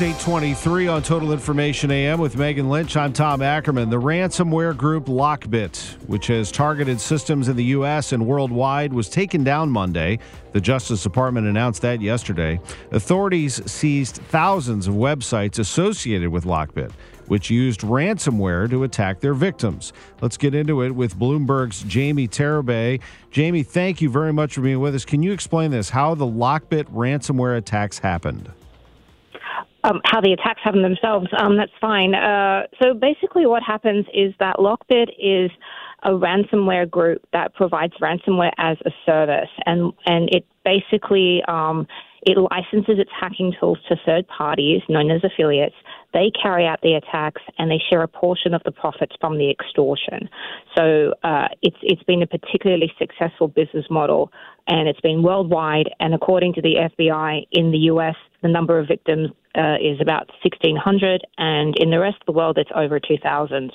It's 823 on Total Information AM with Megan Lynch. I'm Tom Ackerman. The ransomware group Lockbit, which has targeted systems in the U.S. and worldwide, was taken down Monday. The Justice Department announced that yesterday. Authorities seized thousands of websites associated with Lockbit, which used ransomware to attack their victims. Let's get into it with Bloomberg's Jamie Tarabay. Jamie, thank you very much for being with us. Can you explain this, how the Lockbit ransomware attacks happened? Um, how the attacks happen themselves, um, that's fine. Uh, so basically, what happens is that Lockbit is a ransomware group that provides ransomware as a service, and and it basically um, it licenses its hacking tools to third parties, known as affiliates. They carry out the attacks and they share a portion of the profits from the extortion. So uh, it's it's been a particularly successful business model, and it's been worldwide. And according to the FBI in the U.S., the number of victims uh, is about 1,600, and in the rest of the world, it's over 2,000.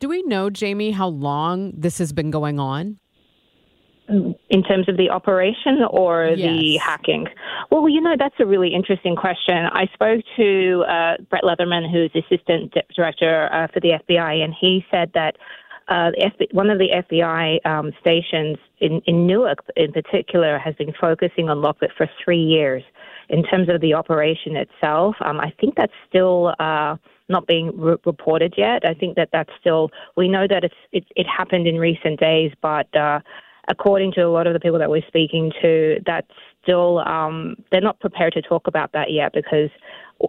Do we know, Jamie, how long this has been going on? In terms of the operation or yes. the hacking? Well, you know, that's a really interesting question. I spoke to uh, Brett Leatherman, who's Assistant Director uh, for the FBI, and he said that uh, one of the FBI um, stations in, in Newark, in particular, has been focusing on Lockbit for three years in terms of the operation itself, um, I think that's still uh, not being re- reported yet. I think that that's still we know that it's it, it happened in recent days, but uh, according to a lot of the people that we're speaking to, that's still um, they're not prepared to talk about that yet because.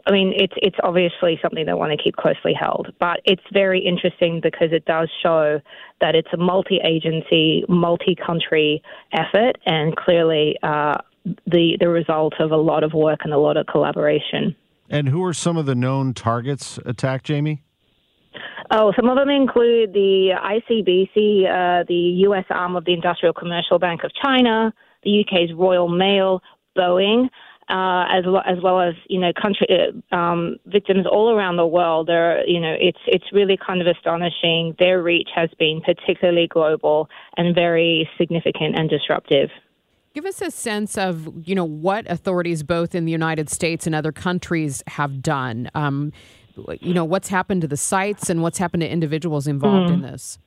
I mean, it's it's obviously something they want to keep closely held, but it's very interesting because it does show that it's a multi-agency, multi-country effort, and clearly uh, the the result of a lot of work and a lot of collaboration. And who are some of the known targets attacked, Jamie? Oh, some of them include the ICBC, uh, the U.S. arm of the Industrial Commercial Bank of China, the UK's Royal Mail, Boeing, uh, as, well, as well as you know country uh, um, victims all around the world. They're, you know, it's it's really kind of astonishing. Their reach has been particularly global and very significant and disruptive. Give us a sense of, you know, what authorities both in the United States and other countries have done. Um, you know, what's happened to the sites and what's happened to individuals involved mm-hmm. in this.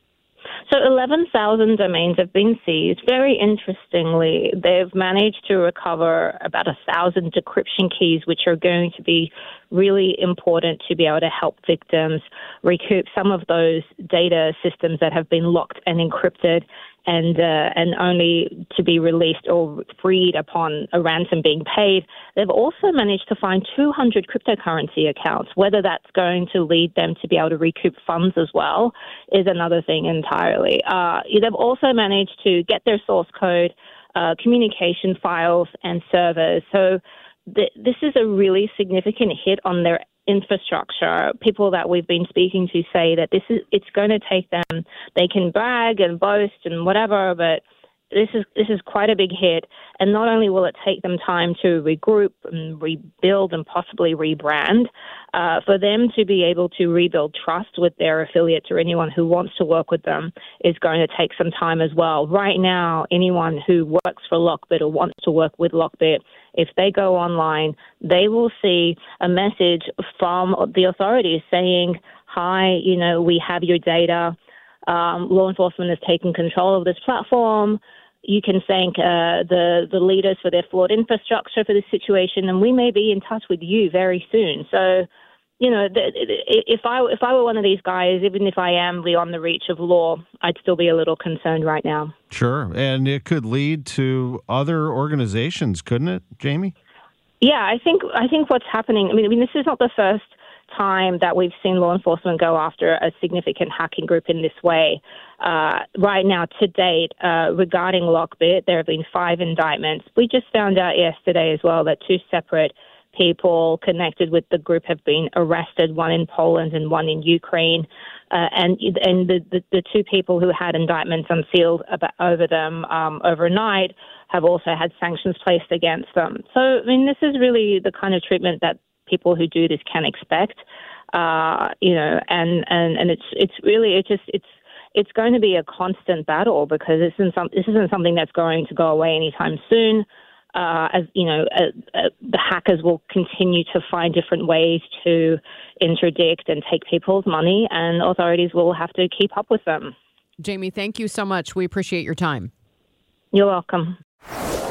So 11,000 domains have been seized. Very interestingly, they've managed to recover about a thousand decryption keys, which are going to be really important to be able to help victims recoup some of those data systems that have been locked and encrypted and uh, and only to be released or freed upon a ransom being paid. They've also managed to find 200 cryptocurrency accounts. Whether that's going to lead them to be able to recoup funds as well is another thing entirely. Uh, they've also managed to get their source code, uh, communication files, and servers. So. Th- this is a really significant hit on their infrastructure. People that we've been speaking to say that this is it's going to take them. They can brag and boast and whatever, but this is this is quite a big hit. And not only will it take them time to regroup and rebuild and possibly rebrand, uh, for them to be able to rebuild trust with their affiliates or anyone who wants to work with them is going to take some time as well. Right now, anyone who works for Lockbit or wants to work with Lockbit, if they go online, they will see a message from the authorities saying, "Hi, you know, we have your data." Um, law enforcement has taken control of this platform. You can thank uh, the the leaders for their flawed infrastructure for this situation, and we may be in touch with you very soon. So, you know, if I if I were one of these guys, even if I am beyond the reach of law, I'd still be a little concerned right now. Sure, and it could lead to other organizations, couldn't it, Jamie? Yeah, I think I think what's happening. I mean, I mean, this is not the first time that we've seen law enforcement go after a significant hacking group in this way. Uh, right now, to date, uh, regarding Lockbit, there have been five indictments. We just found out yesterday as well that two separate people connected with the group have been arrested, one in Poland and one in Ukraine. Uh, and and the, the, the, two people who had indictments unsealed about, over them um, overnight have also had sanctions placed against them. So, I mean, this is really the kind of treatment that people who do this can expect. Uh, you know, and, and, and it's it's really it just it's it's going to be a constant battle because this isn't some, this isn't something that's going to go away anytime soon. Uh, as you know, uh, uh, the hackers will continue to find different ways to interdict and take people's money, and authorities will have to keep up with them. Jamie, thank you so much. We appreciate your time. You're welcome.